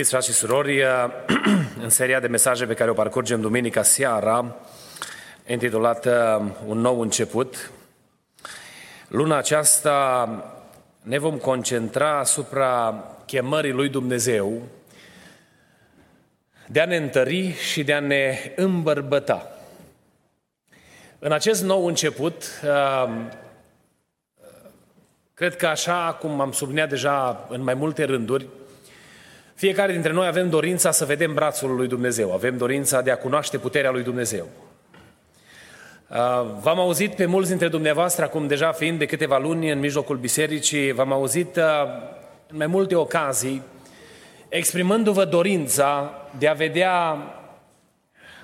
Iubiți frați și surori, în seria de mesaje pe care o parcurgem duminica seara, intitulată Un nou început, luna aceasta ne vom concentra asupra chemării lui Dumnezeu de a ne întări și de a ne îmbărbăta. În acest nou început, cred că așa cum am subliniat deja în mai multe rânduri, fiecare dintre noi avem dorința să vedem brațul lui Dumnezeu, avem dorința de a cunoaște puterea lui Dumnezeu. Uh, v-am auzit pe mulți dintre dumneavoastră, acum deja fiind de câteva luni în mijlocul bisericii, v-am auzit uh, în mai multe ocazii, exprimându-vă dorința de a vedea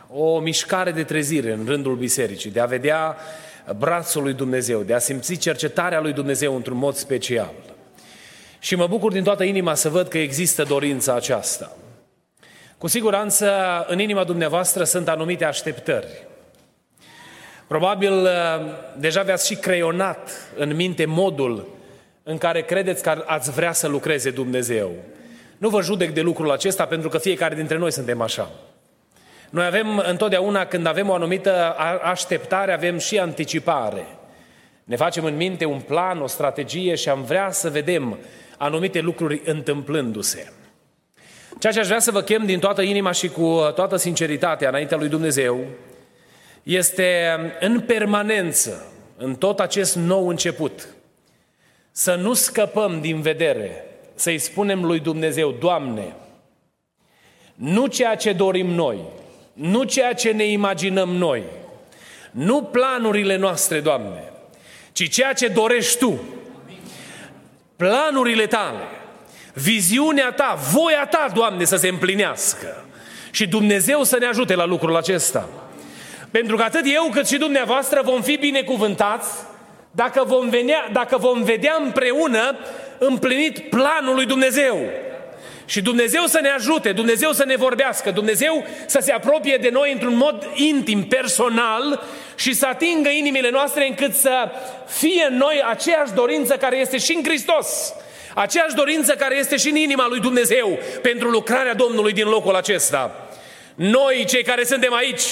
o mișcare de trezire în rândul bisericii, de a vedea brațul lui Dumnezeu, de a simți cercetarea lui Dumnezeu într-un mod special. Și mă bucur din toată inima să văd că există dorința aceasta. Cu siguranță, în inima dumneavoastră sunt anumite așteptări. Probabil uh, deja v-ați și creionat în minte modul în care credeți că ați vrea să lucreze Dumnezeu. Nu vă judec de lucrul acesta pentru că fiecare dintre noi suntem așa. Noi avem întotdeauna, când avem o anumită așteptare, avem și anticipare. Ne facem în minte un plan, o strategie și am vrea să vedem anumite lucruri întâmplându-se. Ceea ce aș vrea să vă chem din toată inima și cu toată sinceritatea înaintea lui Dumnezeu este în permanență, în tot acest nou început, să nu scăpăm din vedere, să-i spunem lui Dumnezeu, Doamne, nu ceea ce dorim noi, nu ceea ce ne imaginăm noi, nu planurile noastre, Doamne, ci ceea ce dorești Tu, planurile tale, viziunea ta, voia ta, Doamne, să se împlinească. Și Dumnezeu să ne ajute la lucrul acesta. Pentru că atât eu cât și dumneavoastră vom fi binecuvântați dacă vom, venea, dacă vom vedea împreună împlinit planul lui Dumnezeu. Și Dumnezeu să ne ajute, Dumnezeu să ne vorbească, Dumnezeu să se apropie de noi într-un mod intim, personal și să atingă inimile noastre încât să fie în noi aceeași dorință care este și în Hristos. Aceeași dorință care este și în inima lui Dumnezeu pentru lucrarea Domnului din locul acesta. Noi, cei care suntem aici,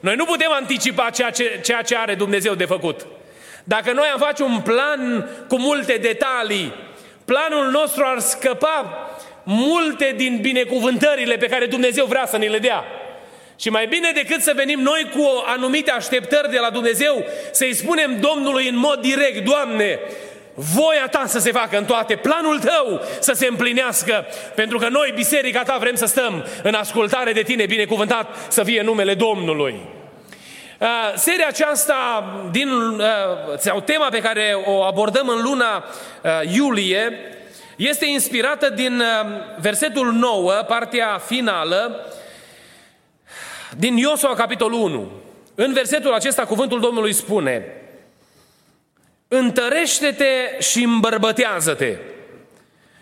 noi nu putem anticipa ceea ce, ceea ce are Dumnezeu de făcut. Dacă noi am face un plan cu multe detalii, planul nostru ar scăpa multe din binecuvântările pe care Dumnezeu vrea să ne le dea. Și mai bine decât să venim noi cu anumite așteptări de la Dumnezeu, să-i spunem Domnului în mod direct, Doamne, voia Ta să se facă în toate, planul Tău să se împlinească, pentru că noi, biserica Ta, vrem să stăm în ascultare de Tine, binecuvântat să fie numele Domnului. Uh, seria aceasta din, uh, sau tema pe care o abordăm în luna uh, iulie este inspirată din uh, versetul 9, partea finală, din Iosua, capitolul 1. În versetul acesta, cuvântul Domnului spune, Întărește-te și îmbărbătează-te.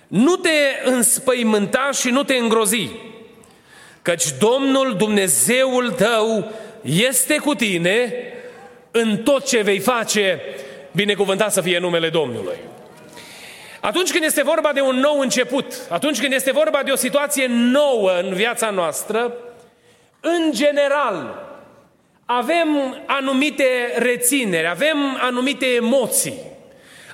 Nu te înspăimânta și nu te îngrozi, căci Domnul Dumnezeul tău este cu tine în tot ce vei face, binecuvântat să fie numele Domnului. Atunci când este vorba de un nou început, atunci când este vorba de o situație nouă în viața noastră, în general, avem anumite rețineri, avem anumite emoții.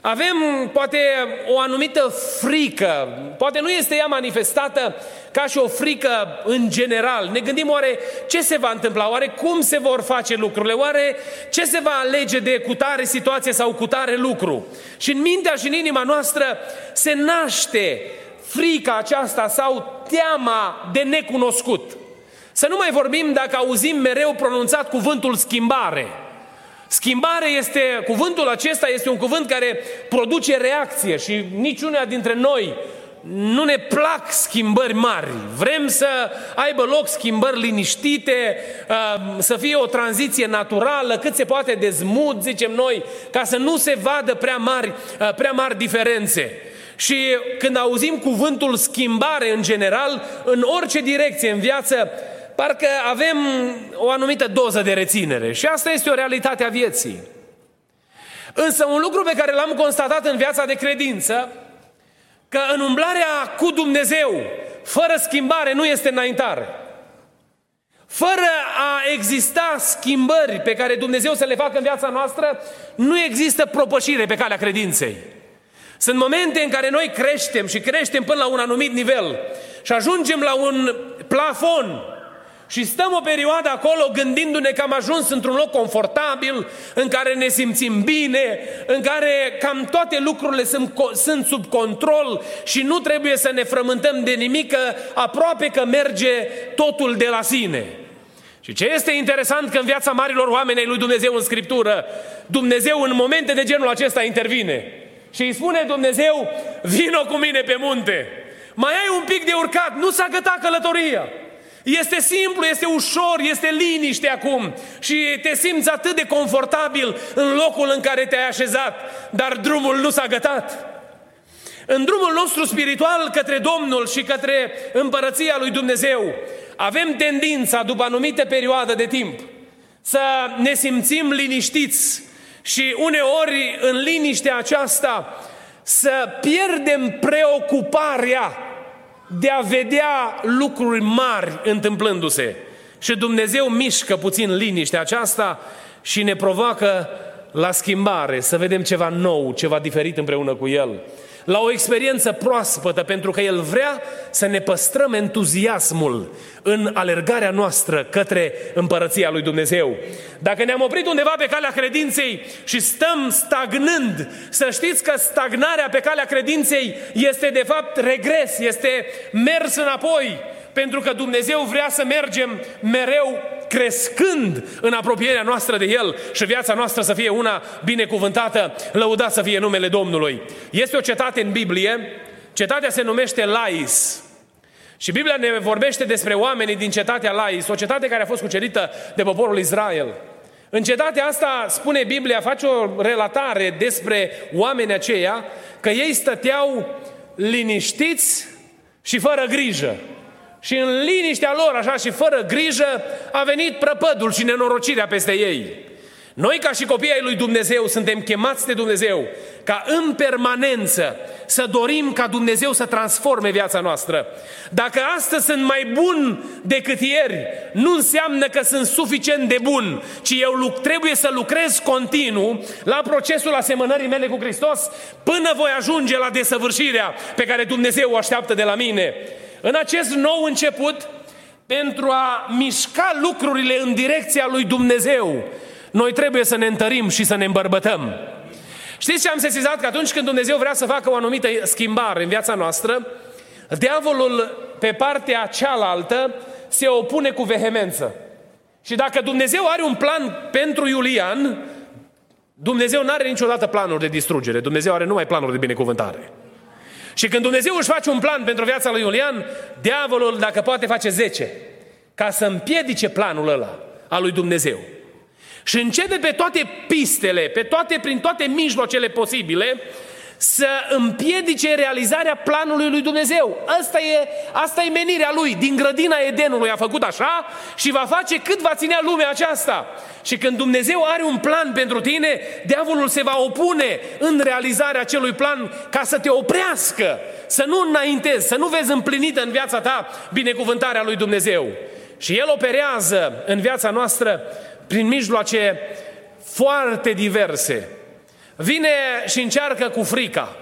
Avem poate o anumită frică, poate nu este ea manifestată ca și o frică în general. Ne gândim oare ce se va întâmpla, oare cum se vor face lucrurile, oare ce se va alege de cutare situație sau cutare lucru. Și în mintea și în inima noastră se naște frica aceasta sau teama de necunoscut. Să nu mai vorbim dacă auzim mereu pronunțat cuvântul schimbare. Schimbare este, cuvântul acesta este un cuvânt care produce reacție și niciuna dintre noi nu ne plac schimbări mari. Vrem să aibă loc schimbări liniștite, uh, să fie o tranziție naturală, cât se poate de smooth, zicem noi, ca să nu se vadă prea mari, uh, prea mari diferențe. Și când auzim cuvântul schimbare în general, în orice direcție în viață, parcă avem o anumită doză de reținere. Și asta este o realitate a vieții. Însă un lucru pe care l-am constatat în viața de credință, că în umblarea cu Dumnezeu, fără schimbare, nu este înaintare. Fără a exista schimbări pe care Dumnezeu să le facă în viața noastră, nu există propășire pe calea credinței. Sunt momente în care noi creștem și creștem până la un anumit nivel și ajungem la un plafon și stăm o perioadă acolo gândindu-ne că am ajuns într-un loc confortabil, în care ne simțim bine, în care cam toate lucrurile sunt, sunt sub control și nu trebuie să ne frământăm de nimic, că aproape că merge totul de la sine. Și ce este interesant că în viața marilor oameni ai lui Dumnezeu în Scriptură, Dumnezeu în momente de genul acesta intervine. Și îi spune Dumnezeu, vino cu mine pe munte. Mai ai un pic de urcat, nu s-a gătat călătoria. Este simplu, este ușor, este liniște acum și te simți atât de confortabil în locul în care te-ai așezat, dar drumul nu s-a gătat. În drumul nostru spiritual către Domnul și către împărăția lui Dumnezeu, avem tendința, după anumită perioadă de timp, să ne simțim liniștiți și uneori în liniștea aceasta să pierdem preocuparea de a vedea lucruri mari întâmplându-se. Și Dumnezeu mișcă puțin liniștea aceasta și ne provoacă la schimbare, să vedem ceva nou, ceva diferit împreună cu El la o experiență proaspătă, pentru că El vrea să ne păstrăm entuziasmul în alergarea noastră către împărăția lui Dumnezeu. Dacă ne-am oprit undeva pe calea credinței și stăm stagnând, să știți că stagnarea pe calea credinței este de fapt regres, este mers înapoi, pentru că Dumnezeu vrea să mergem mereu crescând în apropierea noastră de El și viața noastră să fie una binecuvântată, lăudat să fie numele Domnului. Este o cetate în Biblie, cetatea se numește Lais. Și Biblia ne vorbește despre oamenii din cetatea Lais, o cetate care a fost cucerită de poporul Israel. În cetatea asta spune Biblia, face o relatare despre oamenii aceia, că ei stăteau liniștiți și fără grijă. Și în liniștea lor, așa și fără grijă, a venit prăpădul și nenorocirea peste ei. Noi, ca și copii ai lui Dumnezeu, suntem chemați de Dumnezeu ca în permanență să dorim ca Dumnezeu să transforme viața noastră. Dacă astăzi sunt mai bun decât ieri, nu înseamnă că sunt suficient de bun, ci eu trebuie să lucrez continuu la procesul asemănării mele cu Hristos până voi ajunge la desăvârșirea pe care Dumnezeu o așteaptă de la mine. În acest nou început, pentru a mișca lucrurile în direcția lui Dumnezeu, noi trebuie să ne întărim și să ne îmbărbătăm. Știți ce am sesizat? Că atunci când Dumnezeu vrea să facă o anumită schimbare în viața noastră, diavolul pe partea cealaltă se opune cu vehemență. Și dacă Dumnezeu are un plan pentru Iulian, Dumnezeu nu are niciodată planuri de distrugere, Dumnezeu are numai planuri de binecuvântare. Și când Dumnezeu își face un plan pentru viața lui Iulian, diavolul, dacă poate, face 10 ca să împiedice planul ăla al lui Dumnezeu. Și începe pe toate pistele, pe toate, prin toate mijloacele posibile, să împiedice realizarea planului lui Dumnezeu. Asta e, asta e menirea lui. Din grădina Edenului a făcut așa și va face cât va ținea lumea aceasta. Și când Dumnezeu are un plan pentru tine, diavolul se va opune în realizarea acelui plan ca să te oprească, să nu înaintezi, să nu vezi împlinită în viața ta binecuvântarea lui Dumnezeu. Și El operează în viața noastră prin mijloace foarte diverse. Vine și încearcă cu frica.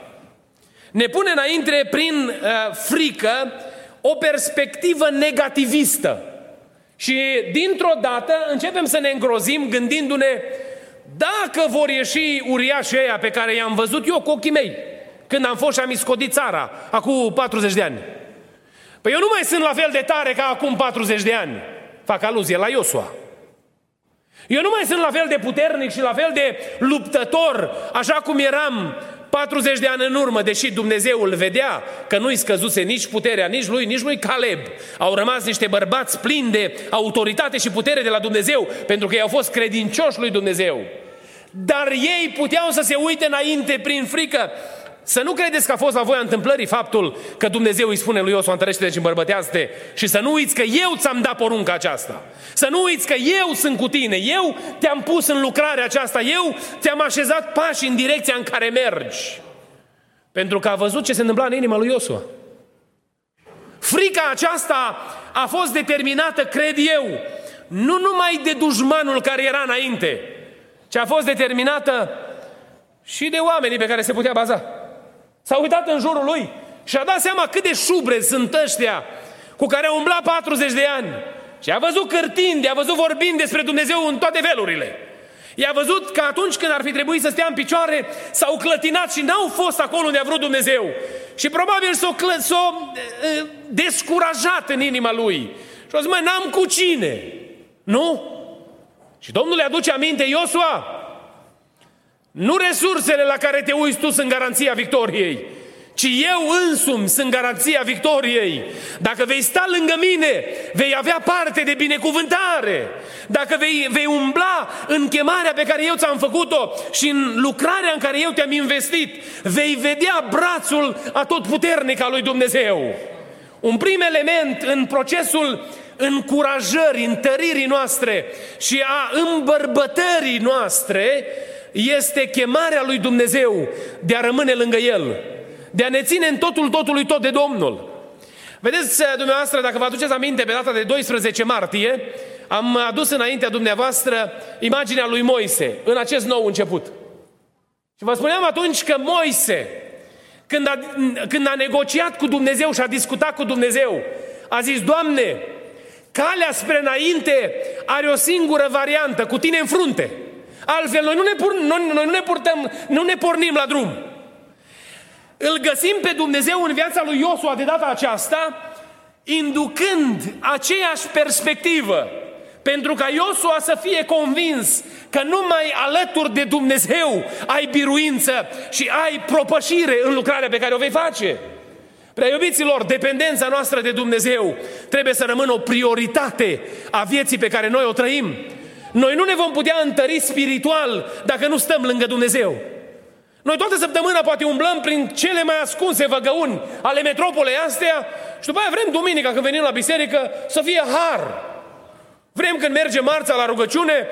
Ne pune înainte prin uh, frică o perspectivă negativistă. Și dintr-o dată începem să ne îngrozim gândindu-ne dacă vor ieși uriașii ăia pe care i-am văzut eu cu ochii mei când am fost și am iscodit țara acum 40 de ani. Păi eu nu mai sunt la fel de tare ca acum 40 de ani. Fac aluzie la Iosua. Eu nu mai sunt la fel de puternic și la fel de luptător, așa cum eram 40 de ani în urmă, deși Dumnezeu îl vedea că nu-i scăzuse nici puterea, nici lui, nici lui Caleb. Au rămas niște bărbați plini de autoritate și putere de la Dumnezeu, pentru că ei au fost credincioși lui Dumnezeu. Dar ei puteau să se uite înainte prin frică să nu credeți că a fost la voia întâmplării faptul că Dumnezeu îi spune lui Iosua, întărește-te și îmbărbătează-te și să nu uiți că eu ți-am dat porunca aceasta. Să nu uiți că eu sunt cu tine, eu te-am pus în lucrarea aceasta, eu te-am așezat pași în direcția în care mergi. Pentru că a văzut ce se întâmpla în inima lui Iosua. Frica aceasta a fost determinată, cred eu, nu numai de dușmanul care era înainte, ci a fost determinată și de oamenii pe care se putea baza. S-a uitat în jurul lui și a dat seama cât de șubre sunt ăștia cu care au umblat 40 de ani. Și a văzut cârtind, a văzut vorbind despre Dumnezeu în toate felurile. I-a văzut că atunci când ar fi trebuit să stea în picioare, s-au clătinat și n-au fost acolo unde a vrut Dumnezeu. Și probabil s-au, clă, s-au descurajat în inima lui. Și a zis, mă, n-am cu cine. Nu? Și Domnul le aduce aminte, Iosua, nu resursele la care te uiți tu sunt garanția victoriei, ci eu însumi sunt garanția victoriei. Dacă vei sta lângă mine, vei avea parte de binecuvântare. Dacă vei, vei umbla în chemarea pe care eu ți-am făcut-o și în lucrarea în care eu te-am investit, vei vedea brațul atotputernic al lui Dumnezeu. Un prim element în procesul încurajării, întăririi noastre și a îmbărbătării noastre este chemarea lui Dumnezeu de a rămâne lângă El, de a ne ține în totul totului tot de Domnul. Vedeți, dumneavoastră, dacă vă aduceți aminte, pe data de 12 martie, am adus înaintea dumneavoastră imaginea lui Moise în acest nou început. Și vă spuneam atunci că Moise, când a, când a negociat cu Dumnezeu și a discutat cu Dumnezeu, a zis, Doamne, calea spre înainte are o singură variantă, cu tine în frunte. Altfel, noi nu ne, pur, noi, noi nu ne purtăm, nu ne pornim la drum. Îl găsim pe Dumnezeu în viața lui Iosua de data aceasta, inducând aceeași perspectivă. Pentru ca Iosua să fie convins că numai alături de Dumnezeu ai biruință și ai propășire în lucrarea pe care o vei face. Prea iubiților, dependența noastră de Dumnezeu trebuie să rămână o prioritate a vieții pe care noi o trăim. Noi nu ne vom putea întări spiritual dacă nu stăm lângă Dumnezeu. Noi toată săptămâna poate umblăm prin cele mai ascunse văgăuni ale metropolei astea și după aia vrem duminica când venim la biserică să fie har. Vrem când mergem marța la rugăciune,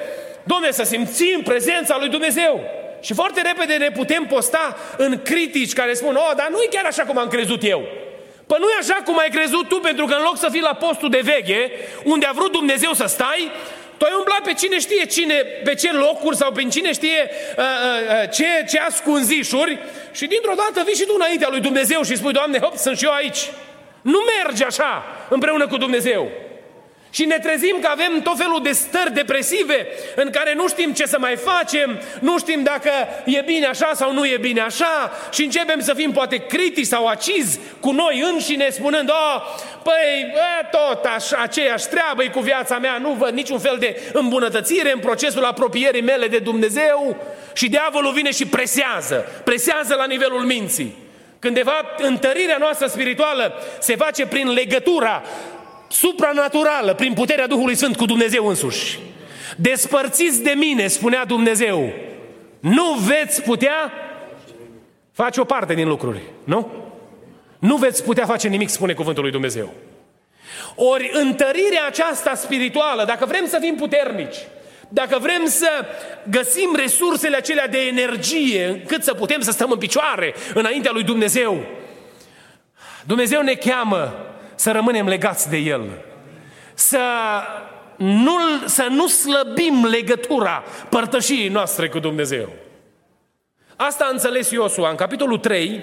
Domne, să simțim prezența lui Dumnezeu. Și foarte repede ne putem posta în critici care spun, oh, dar nu e chiar așa cum am crezut eu. Păi nu e așa cum ai crezut tu, pentru că în loc să fii la postul de veche, unde a vrut Dumnezeu să stai, tu ai umblat pe cine știe cine, pe ce locuri sau pe cine știe uh, uh, uh, ce, ce ascunzișuri și dintr-o dată vii și tu înaintea lui Dumnezeu și spui, Doamne, hop, sunt și eu aici. Nu merge așa împreună cu Dumnezeu. Și ne trezim că avem tot felul de stări depresive în care nu știm ce să mai facem, nu știm dacă e bine așa sau nu e bine așa și începem să fim poate critici sau acizi cu noi înșine spunând, oh, păi e, tot așa, aceeași treabă cu viața mea, nu văd niciun fel de îmbunătățire în procesul apropierii mele de Dumnezeu și diavolul vine și presează, presează la nivelul minții. Când de fapt întărirea noastră spirituală se face prin legătura supranaturală, prin puterea Duhului Sfânt cu Dumnezeu însuși. Despărțiți de mine, spunea Dumnezeu, nu veți putea face o parte din lucruri, nu? Nu veți putea face nimic, spune cuvântul lui Dumnezeu. Ori întărirea aceasta spirituală, dacă vrem să fim puternici, dacă vrem să găsim resursele acelea de energie încât să putem să stăm în picioare înaintea lui Dumnezeu, Dumnezeu ne cheamă să rămânem legați de El. Să nu, să nu slăbim legătura părtășiei noastre cu Dumnezeu. Asta a înțeles Iosua. În capitolul 3 um,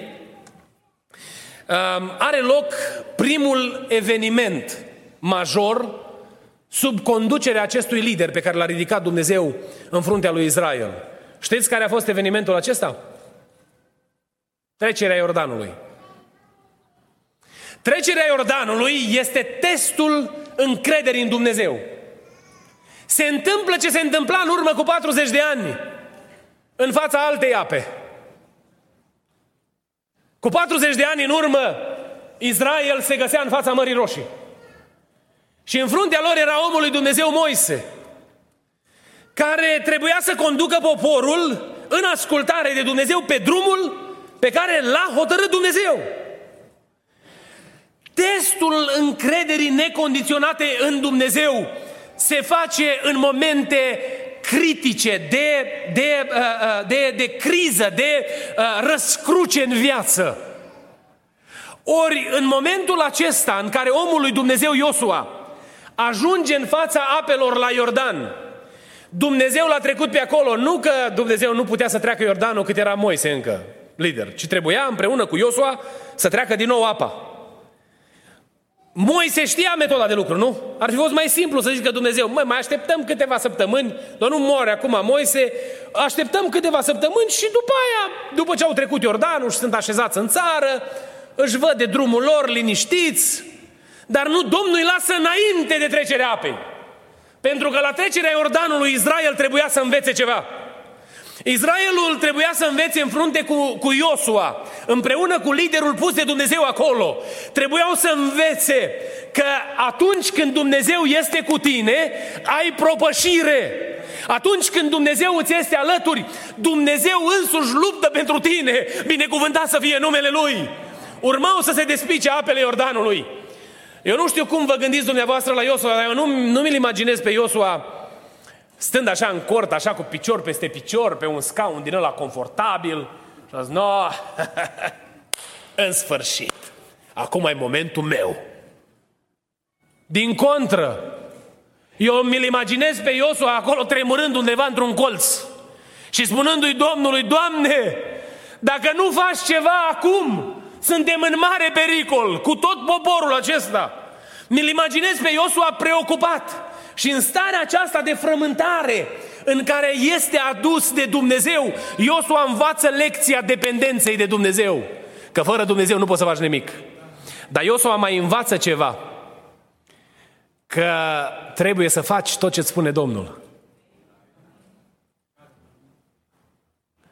are loc primul eveniment major sub conducerea acestui lider pe care l-a ridicat Dumnezeu în fruntea lui Israel. Știți care a fost evenimentul acesta? Trecerea Iordanului. Trecerea Iordanului este testul încrederii în Dumnezeu. Se întâmplă ce se întâmpla în urmă cu 40 de ani în fața altei ape. Cu 40 de ani în urmă, Israel se găsea în fața Mării Roșii. Și în fruntea lor era omul lui Dumnezeu Moise, care trebuia să conducă poporul în ascultare de Dumnezeu pe drumul pe care l-a hotărât Dumnezeu. Testul încrederii necondiționate în Dumnezeu se face în momente critice, de, de, uh, uh, de, de criză, de uh, răscruce în viață. Ori în momentul acesta în care omul lui Dumnezeu Iosua ajunge în fața apelor la Iordan, Dumnezeu l-a trecut pe acolo, nu că Dumnezeu nu putea să treacă Iordanul cât era Moise încă, lider, ci trebuia împreună cu Iosua să treacă din nou apa. Moise știa metoda de lucru, nu? Ar fi fost mai simplu să zică Dumnezeu, măi, mai așteptăm câteva săptămâni, doar nu moare acum Moise, așteptăm câteva săptămâni și după aia, după ce au trecut Iordanul și sunt așezați în țară, își văd de drumul lor liniștiți, dar nu, Domnul îi lasă înainte de trecerea apei. Pentru că la trecerea Iordanului Israel trebuia să învețe ceva. Israelul trebuia să învețe în frunte cu, cu Iosua, împreună cu liderul pus de Dumnezeu acolo. Trebuiau să învețe că atunci când Dumnezeu este cu tine, ai propășire. Atunci când Dumnezeu îți este alături, Dumnezeu însuși luptă pentru tine. Binecuvântat să fie numele Lui. Urmau să se despice apele Iordanului. Eu nu știu cum vă gândiți dumneavoastră la Iosua, dar eu nu, nu mi-l imaginez pe Iosua stând așa în cort, așa cu picior peste picior, pe un scaun din ăla confortabil și a zis, no, în sfârșit, acum e momentul meu. Din contră, eu mi-l imaginez pe Iosua acolo tremurând undeva într-un colț și spunându-i Domnului, Doamne, dacă nu faci ceva acum, suntem în mare pericol cu tot poporul acesta. Mi-l imaginez pe Iosua preocupat și în starea aceasta de frământare în care este adus de Dumnezeu, Iosua învață lecția dependenței de Dumnezeu. Că fără Dumnezeu nu poți să faci nimic. Dar Iosua mai învață ceva. Că trebuie să faci tot ce spune Domnul.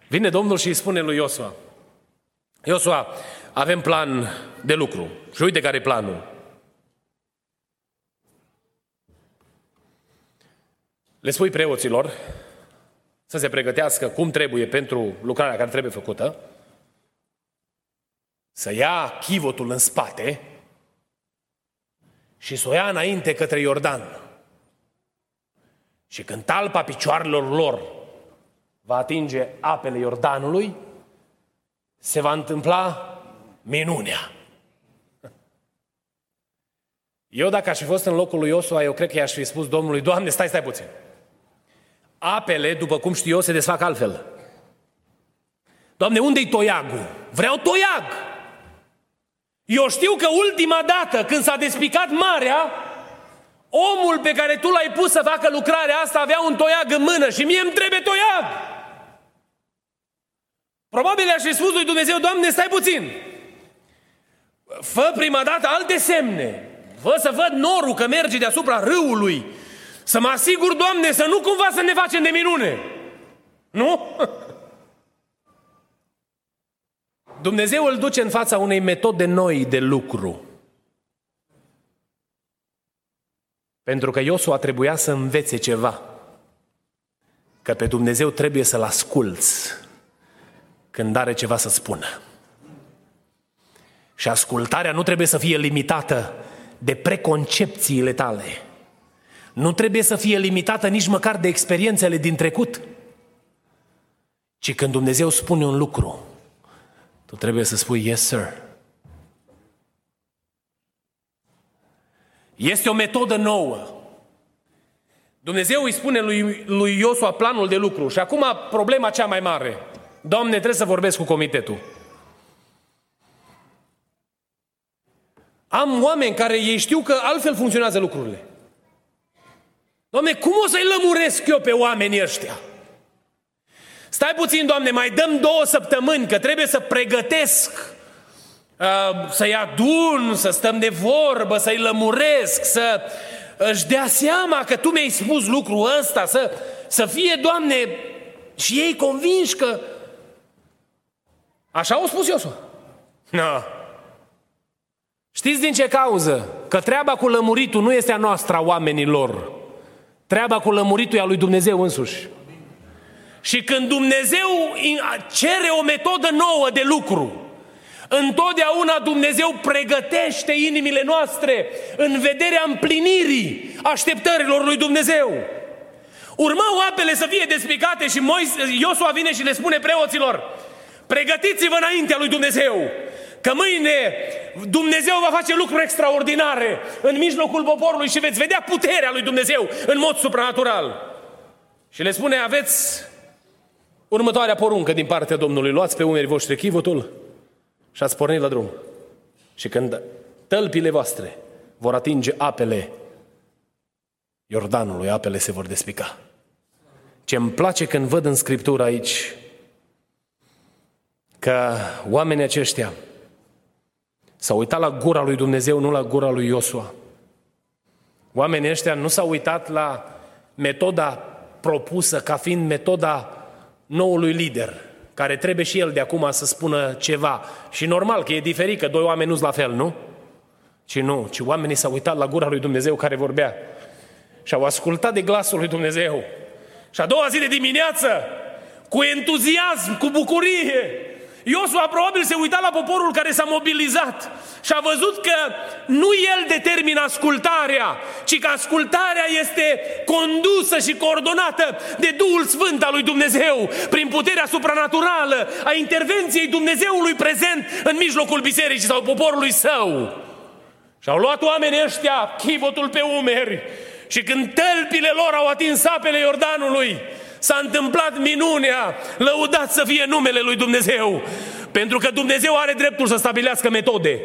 Vine Domnul și îi spune lui Iosua, Iosua, avem plan de lucru. Și uite care e planul. Le spui preoților să se pregătească cum trebuie pentru lucrarea care trebuie făcută, să ia chivotul în spate și să o ia înainte către Iordan. Și când talpa picioarelor lor va atinge apele Iordanului, se va întâmpla minunea. Eu dacă aș fi fost în locul lui Iosua, eu cred că i-aș fi spus Domnului, Doamne, stai, stai puțin. Apele, după cum știu eu, se desfac altfel. Doamne, unde-i toiagul? Vreau toiag! Eu știu că ultima dată când s-a despicat marea, omul pe care tu l-ai pus să facă lucrarea asta avea un toiag în mână și mie îmi trebuie toiag. Probabil aș fi spus lui Dumnezeu, Doamne, stai puțin. Fă prima dată alte semne. Fă să văd norul că merge deasupra râului să mă asigur, Doamne, să nu cumva să ne facem de minune. Nu? Dumnezeu îl duce în fața unei metode noi de lucru. Pentru că Iosua trebuia să învețe ceva. Că pe Dumnezeu trebuie să-L asculți când are ceva să spună. Și ascultarea nu trebuie să fie limitată de preconcepțiile tale nu trebuie să fie limitată nici măcar de experiențele din trecut, ci când Dumnezeu spune un lucru, tu trebuie să spui yes, sir. Este o metodă nouă. Dumnezeu îi spune lui, lui Iosua planul de lucru și acum problema cea mai mare. Doamne, trebuie să vorbesc cu comitetul. Am oameni care ei știu că altfel funcționează lucrurile. Doamne, cum o să-i lămuresc eu pe oamenii ăștia? Stai puțin, Doamne, mai dăm două săptămâni, că trebuie să pregătesc, uh, să-i adun, să stăm de vorbă, să-i lămuresc, să își dea seama că Tu mi-ai spus lucrul ăsta, să, să fie, Doamne, și ei convinși că... Așa au spus Iosua. No. Știți din ce cauză? Că treaba cu lămuritul nu este a noastră, a oamenilor. Treaba cu lămuritul e a lui Dumnezeu însuși. Și când Dumnezeu cere o metodă nouă de lucru, întotdeauna Dumnezeu pregătește inimile noastre în vederea împlinirii așteptărilor lui Dumnezeu. Urmau apele să fie despicate și Moise, Iosua vine și le spune preoților, pregătiți-vă înaintea lui Dumnezeu, că mâine Dumnezeu va face lucruri extraordinare în mijlocul poporului și veți vedea puterea lui Dumnezeu în mod supranatural. Și le spune, aveți următoarea poruncă din partea Domnului, luați pe umerii voștri chivotul și ați pornit la drum. Și când tălpile voastre vor atinge apele Iordanului, apele se vor despica. Ce îmi place când văd în Scriptură aici că oamenii aceștia s-au uitat la gura lui Dumnezeu, nu la gura lui Iosua. Oamenii ăștia nu s-au uitat la metoda propusă ca fiind metoda noului lider, care trebuie și el de acum să spună ceva. Și normal că e diferit, că doi oameni nu-s la fel, nu? Ci nu, ci oamenii s-au uitat la gura lui Dumnezeu care vorbea și au ascultat de glasul lui Dumnezeu. Și a doua zi de dimineață, cu entuziasm, cu bucurie, Iosua probabil se uita la poporul care s-a mobilizat și a văzut că nu el determină ascultarea, ci că ascultarea este condusă și coordonată de Duhul Sfânt al lui Dumnezeu, prin puterea supranaturală a intervenției Dumnezeului prezent în mijlocul bisericii sau poporului său. Și au luat oamenii ăștia chivotul pe umeri și când tălpile lor au atins apele Iordanului, S-a întâmplat minunea, lăudat să fie numele lui Dumnezeu. Pentru că Dumnezeu are dreptul să stabilească metode.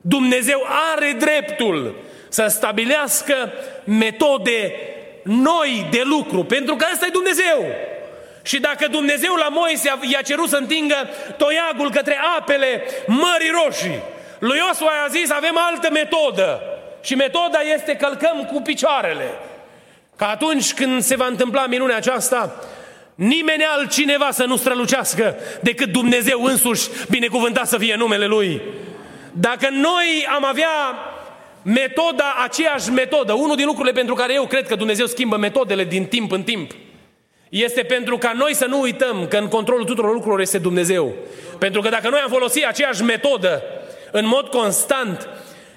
Dumnezeu are dreptul să stabilească metode noi de lucru, pentru că ăsta e Dumnezeu. Și dacă Dumnezeu la Moise i-a cerut să întingă toiagul către apele Mării Roșii, lui Iosua a zis avem altă metodă. Și metoda este călcăm cu picioarele. Că atunci când se va întâmpla minunea aceasta, nimeni altcineva să nu strălucească decât Dumnezeu însuși, binecuvântat să fie numele Lui. Dacă noi am avea metoda, aceeași metodă, unul din lucrurile pentru care eu cred că Dumnezeu schimbă metodele din timp în timp, este pentru ca noi să nu uităm că în controlul tuturor lucrurilor este Dumnezeu. Pentru că dacă noi am folosit aceeași metodă în mod constant,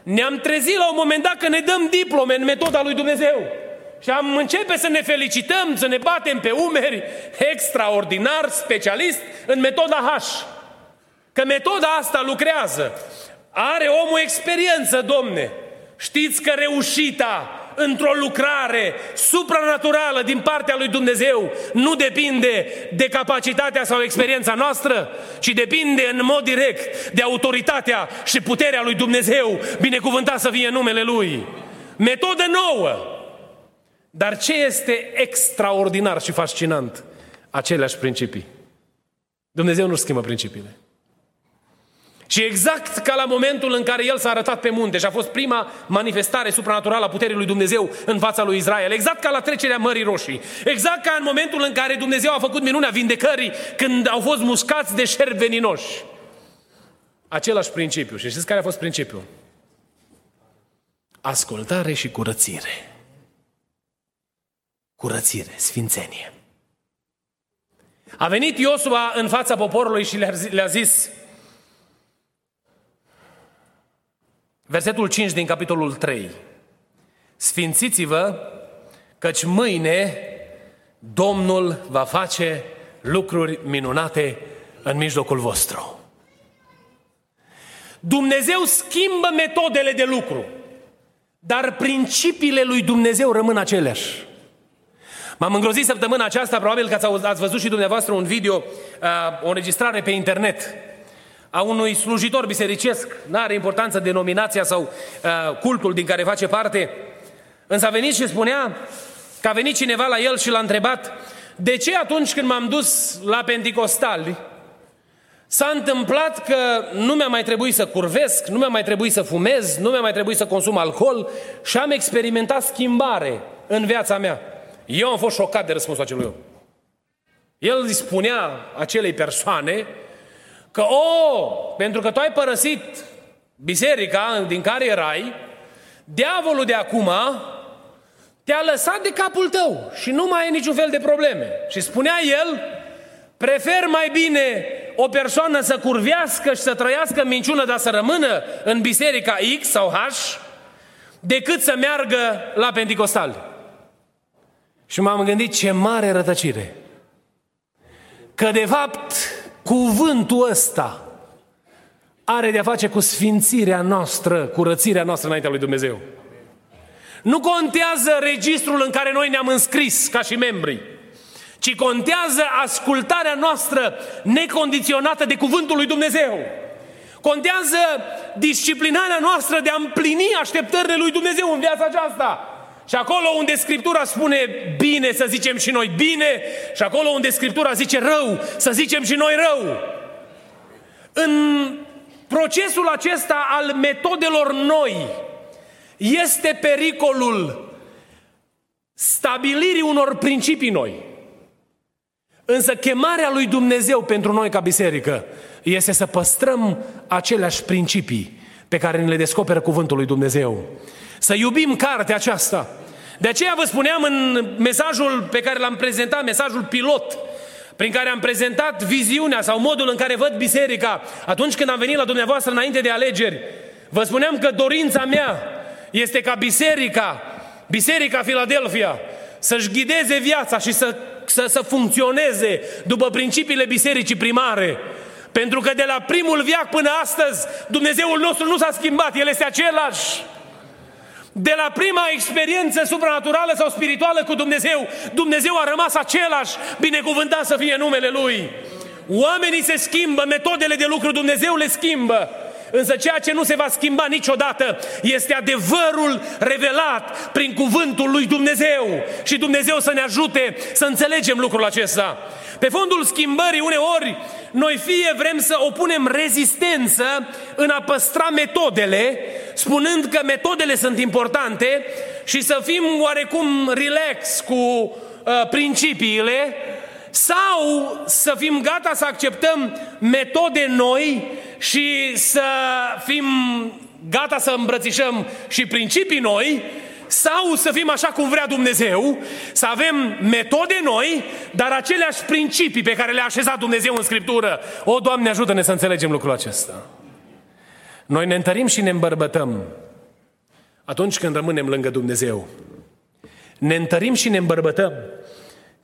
ne-am trezit la un moment dat că ne dăm diplome în metoda lui Dumnezeu. Și am începe să ne felicităm, să ne batem pe umeri, extraordinar, specialist, în metoda H. Că metoda asta lucrează. Are omul experiență, domne. Știți că reușita într-o lucrare supranaturală din partea lui Dumnezeu nu depinde de capacitatea sau experiența noastră, ci depinde în mod direct de autoritatea și puterea lui Dumnezeu, binecuvântat să fie numele Lui. Metodă nouă, dar ce este extraordinar și fascinant? Aceleași principii. Dumnezeu nu schimbă principiile. Și exact ca la momentul în care El s-a arătat pe munte și a fost prima manifestare supranaturală a puterii lui Dumnezeu în fața lui Israel, exact ca la trecerea Mării Roșii, exact ca în momentul în care Dumnezeu a făcut minunea vindecării când au fost muscați de șerpi veninoși. Același principiu. Și știți care a fost principiul? Ascultare și curățire curățire, sfințenie. A venit Iosua în fața poporului și le-a zis, versetul 5 din capitolul 3, Sfințiți-vă, căci mâine Domnul va face lucruri minunate în mijlocul vostru. Dumnezeu schimbă metodele de lucru, dar principiile lui Dumnezeu rămân aceleași. M-am îngrozit săptămâna aceasta, probabil că ați văzut și dumneavoastră un video, uh, o înregistrare pe internet a unui slujitor bisericesc, nu are importanță denominația sau uh, cultul din care face parte, însă a venit și spunea că a venit cineva la el și l-a întrebat de ce atunci când m-am dus la Pentecostali S-a întâmplat că nu mi-a mai trebuit să curvesc, nu mi-a mai trebuit să fumez, nu mi-a mai trebuit să consum alcool și am experimentat schimbare în viața mea. Eu am fost șocat de răspunsul acelui om. El îi spunea acelei persoane că, o, pentru că tu ai părăsit biserica din care erai, diavolul de acum te-a lăsat de capul tău și nu mai ai niciun fel de probleme. Și spunea el, prefer mai bine o persoană să curvească și să trăiască minciună, dar să rămână în biserica X sau H, decât să meargă la Pentecostal. Și m-am gândit ce mare rătăcire. Că de fapt cuvântul ăsta are de-a face cu sfințirea noastră, curățirea noastră înaintea lui Dumnezeu. Nu contează registrul în care noi ne-am înscris ca și membri, ci contează ascultarea noastră necondiționată de cuvântul lui Dumnezeu. Contează disciplinarea noastră de a împlini așteptările lui Dumnezeu în viața aceasta. Și acolo unde Scriptura spune bine, să zicem și noi bine, și acolo unde Scriptura zice rău, să zicem și noi rău. În procesul acesta al metodelor noi este pericolul stabilirii unor principii noi. Însă chemarea lui Dumnezeu pentru noi ca biserică este să păstrăm aceleași principii pe care ne le descoperă cuvântul lui Dumnezeu. Să iubim cartea aceasta. De aceea vă spuneam în mesajul pe care l-am prezentat, mesajul pilot, prin care am prezentat viziunea sau modul în care văd biserica atunci când am venit la dumneavoastră înainte de alegeri. Vă spuneam că dorința mea este ca biserica, biserica Filadelfia, să-și ghideze viața și să, să, să funcționeze după principiile bisericii primare. Pentru că de la primul viac până astăzi, Dumnezeul nostru nu s-a schimbat, El este același. De la prima experiență supranaturală sau spirituală cu Dumnezeu, Dumnezeu a rămas același, binecuvântat să fie numele Lui. Oamenii se schimbă, metodele de lucru Dumnezeu le schimbă. Însă ceea ce nu se va schimba niciodată este adevărul revelat prin cuvântul lui Dumnezeu. Și Dumnezeu să ne ajute să înțelegem lucrul acesta. Pe fondul schimbării, uneori, noi fie vrem să opunem rezistență în a păstra metodele, spunând că metodele sunt importante și să fim oarecum relax cu uh, principiile, sau să fim gata să acceptăm metode noi și să fim gata să îmbrățișăm și principii noi, sau să fim așa cum vrea Dumnezeu, să avem metode noi, dar aceleași principii pe care le-a așezat Dumnezeu în Scriptură. O, Doamne, ajută-ne să înțelegem lucrul acesta. Noi ne întărim și ne îmbărbătăm atunci când rămânem lângă Dumnezeu. Ne întărim și ne îmbărbătăm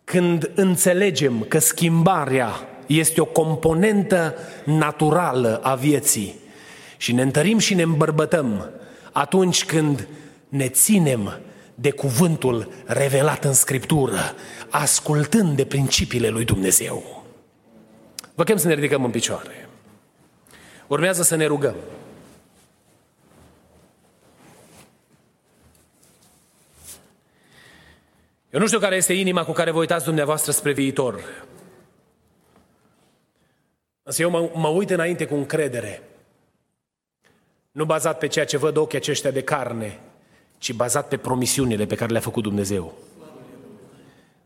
când înțelegem că schimbarea este o componentă naturală a vieții și ne întărim și ne îmbărbătăm atunci când ne ținem de cuvântul revelat în Scriptură, ascultând de principiile lui Dumnezeu. Vă chem să ne ridicăm în picioare. Urmează să ne rugăm. Eu nu știu care este inima cu care vă uitați dumneavoastră spre viitor. Însă eu mă, mă uit înainte cu încredere. Nu bazat pe ceea ce văd ochii aceștia de carne, ci bazat pe promisiunile pe care le-a făcut Dumnezeu.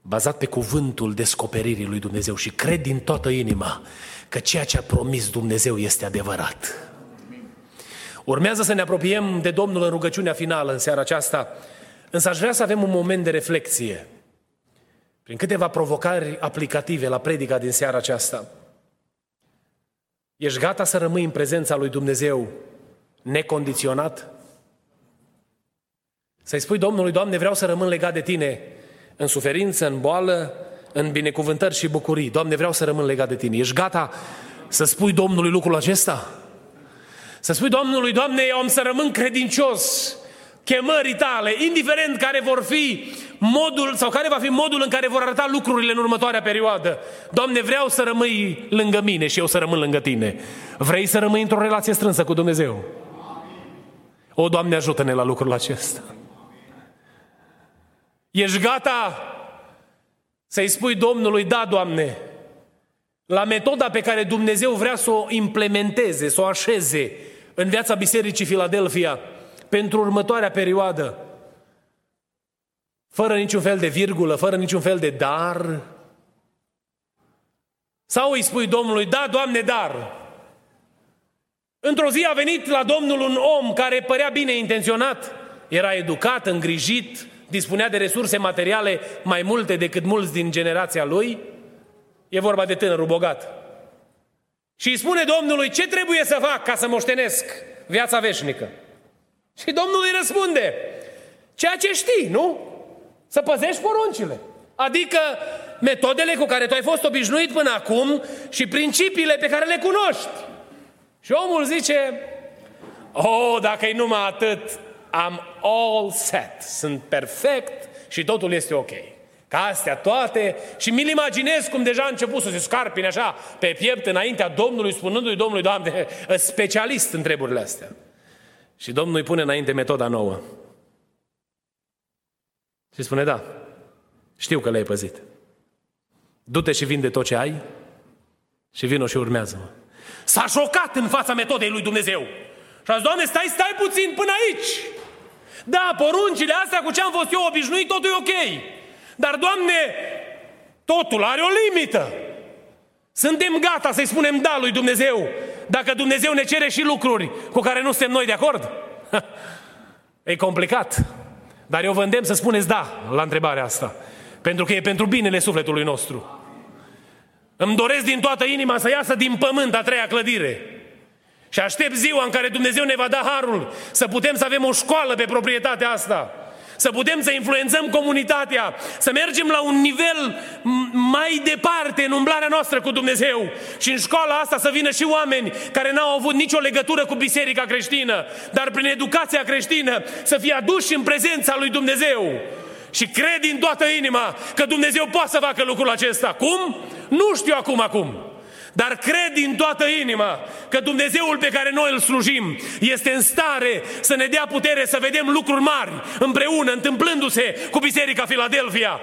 Bazat pe cuvântul descoperirii lui Dumnezeu și cred din toată inima că ceea ce a promis Dumnezeu este adevărat. Urmează să ne apropiem de Domnul în rugăciunea finală în seara aceasta, însă aș vrea să avem un moment de reflexie prin câteva provocări aplicative la predica din seara aceasta. Ești gata să rămâi în prezența lui Dumnezeu necondiționat? Să-i spui Domnului, Doamne, vreau să rămân legat de Tine în suferință, în boală, în binecuvântări și bucurii. Doamne, vreau să rămân legat de Tine. Ești gata să spui Domnului lucrul acesta? Să spui Domnului, Doamne, eu am să rămân credincios chemării tale, indiferent care vor fi modul sau care va fi modul în care vor arăta lucrurile în următoarea perioadă. Doamne, vreau să rămâi lângă mine și eu să rămân lângă tine. Vrei să rămâi într-o relație strânsă cu Dumnezeu? O, Doamne, ajută-ne la lucrul acesta. Ești gata să-i spui Domnului, da, Doamne, la metoda pe care Dumnezeu vrea să o implementeze, să o așeze în viața Bisericii Filadelfia pentru următoarea perioadă, fără niciun fel de virgulă, fără niciun fel de dar? Sau îi spui Domnului, da, Doamne, dar. Într-o zi a venit la Domnul un om care părea bine intenționat, era educat, îngrijit, dispunea de resurse materiale mai multe decât mulți din generația lui. E vorba de tânărul bogat. Și îi spune Domnului, ce trebuie să fac ca să moștenesc viața veșnică? Și Domnul îi răspunde, ceea ce știi, nu? Să păzești poruncile. Adică metodele cu care tu ai fost obișnuit până acum și principiile pe care le cunoști. Și omul zice, oh, dacă e numai atât, am all set, sunt perfect și totul este ok. Ca astea toate și mi-l imaginez cum deja a început să se scarpine așa pe piept înaintea Domnului, spunându-i Domnului, Doamne, specialist în treburile astea. Și Domnul îi pune înainte metoda nouă. Și spune, da, știu că le-ai păzit. Du-te și vinde tot ce ai și vino și urmează-mă. S-a șocat în fața metodei lui Dumnezeu. Și a zis, Doamne, stai, stai puțin până aici. Da, poruncile astea cu ce am fost eu obișnuit, totul e ok. Dar, Doamne, totul are o limită. Suntem gata să-i spunem da lui Dumnezeu, dacă Dumnezeu ne cere și lucruri cu care nu suntem noi de acord? e complicat. Dar eu vă îndemn să spuneți da la întrebarea asta. Pentru că e pentru binele sufletului nostru. Îmi doresc din toată inima să iasă din pământ a treia clădire. Și aștept ziua în care Dumnezeu ne va da harul să putem să avem o școală pe proprietatea asta să putem să influențăm comunitatea, să mergem la un nivel mai departe în umblarea noastră cu Dumnezeu și în școala asta să vină și oameni care n-au avut nicio legătură cu biserica creștină, dar prin educația creștină să fie aduși în prezența lui Dumnezeu. Și cred din toată inima că Dumnezeu poate să facă lucrul acesta. Cum? Nu știu acum acum. Dar cred din toată inima că Dumnezeul pe care noi îl slujim este în stare să ne dea putere să vedem lucruri mari împreună, întâmplându-se cu Biserica Filadelfia.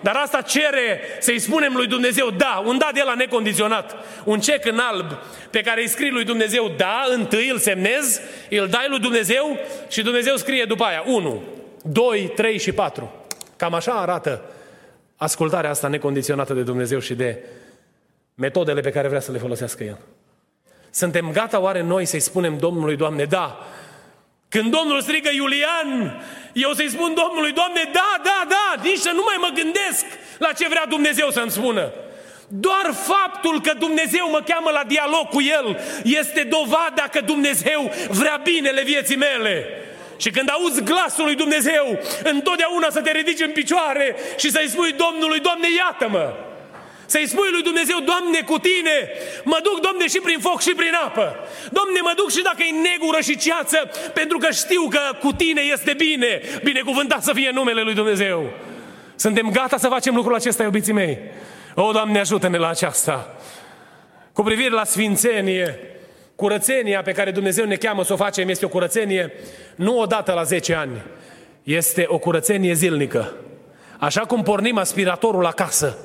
Dar asta cere să-i spunem lui Dumnezeu da, un da de la necondiționat, un cec în alb pe care îi scrii lui Dumnezeu da, întâi îl semnezi, îl dai lui Dumnezeu și Dumnezeu scrie după aia 1, 2, 3 și 4. Cam așa arată ascultarea asta necondiționată de Dumnezeu și de metodele pe care vrea să le folosească El. Suntem gata oare noi să-i spunem Domnului, Doamne, da? Când Domnul strigă Iulian, eu să-i spun Domnului, Doamne, da, da, da, nici să nu mai mă gândesc la ce vrea Dumnezeu să-mi spună. Doar faptul că Dumnezeu mă cheamă la dialog cu El este dovada că Dumnezeu vrea binele vieții mele. Și când auzi glasul lui Dumnezeu, întotdeauna să te ridici în picioare și să-i spui Domnului, Doamne, iată-mă! Să-i spui lui Dumnezeu, Doamne, cu tine, mă duc, Doamne, și prin foc și prin apă. Doamne, mă duc și dacă e negură și ceață, pentru că știu că cu tine este bine. Binecuvântat să fie numele lui Dumnezeu. Suntem gata să facem lucrul acesta, iubiții mei. O, Doamne, ajută-ne la aceasta. Cu privire la sfințenie, curățenia pe care Dumnezeu ne cheamă să o facem este o curățenie nu odată la 10 ani. Este o curățenie zilnică. Așa cum pornim aspiratorul acasă,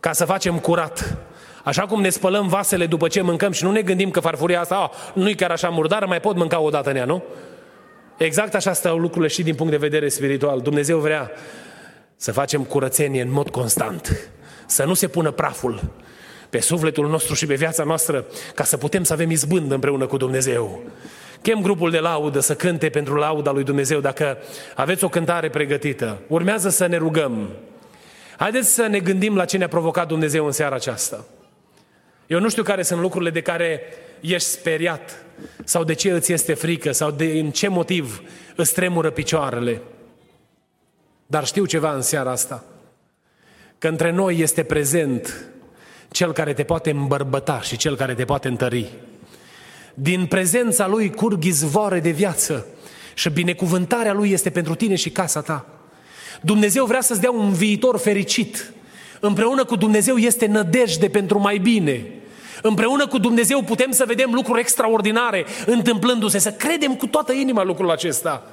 ca să facem curat. Așa cum ne spălăm vasele după ce mâncăm și nu ne gândim că farfuria asta oh, nu-i chiar așa murdară, mai pot mânca o dată în ea, nu? Exact așa stau lucrurile și din punct de vedere spiritual. Dumnezeu vrea să facem curățenie în mod constant. Să nu se pună praful pe sufletul nostru și pe viața noastră ca să putem să avem izbândă împreună cu Dumnezeu. Chem grupul de laudă să cânte pentru lauda lui Dumnezeu dacă aveți o cântare pregătită. Urmează să ne rugăm. Haideți să ne gândim la ce ne-a provocat Dumnezeu în seara aceasta. Eu nu știu care sunt lucrurile de care ești speriat sau de ce îți este frică sau de în ce motiv îți tremură picioarele. Dar știu ceva în seara asta. Că între noi este prezent cel care te poate îmbărbăta și cel care te poate întări. Din prezența lui curg izvoare de viață și binecuvântarea lui este pentru tine și casa ta. Dumnezeu vrea să-ți dea un viitor fericit. Împreună cu Dumnezeu este nădejde pentru mai bine. Împreună cu Dumnezeu putem să vedem lucruri extraordinare întâmplându-se, să credem cu toată inima lucrul acesta.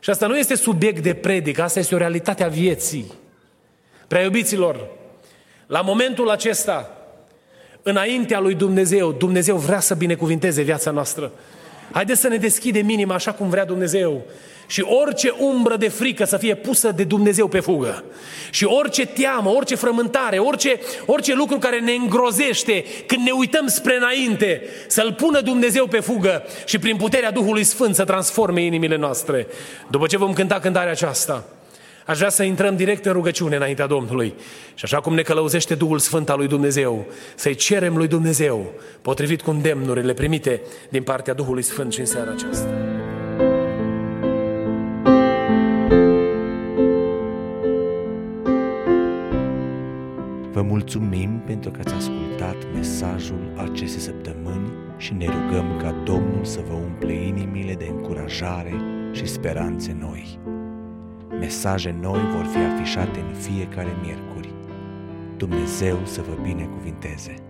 Și asta nu este subiect de predic, asta este o realitate a vieții. Prea iubiților, la momentul acesta, înaintea lui Dumnezeu. Dumnezeu vrea să binecuvinteze viața noastră. Haideți să ne deschidem inima așa cum vrea Dumnezeu. Și orice umbră de frică să fie pusă de Dumnezeu pe fugă. Și orice teamă, orice frământare, orice, orice lucru care ne îngrozește când ne uităm spre înainte, să-L pună Dumnezeu pe fugă și prin puterea Duhului Sfânt să transforme inimile noastre. După ce vom cânta cântarea aceasta, Aș vrea să intrăm direct în rugăciune înaintea Domnului. Și așa cum ne călăuzește Duhul Sfânt al lui Dumnezeu, să-i cerem lui Dumnezeu, potrivit cu îndemnurile primite din partea Duhului Sfânt și în seara aceasta. Vă mulțumim pentru că ați ascultat mesajul acestei săptămâni și ne rugăm ca Domnul să vă umple inimile de încurajare și speranțe noi. Mesaje noi vor fi afișate în fiecare miercuri. Dumnezeu să vă binecuvinteze!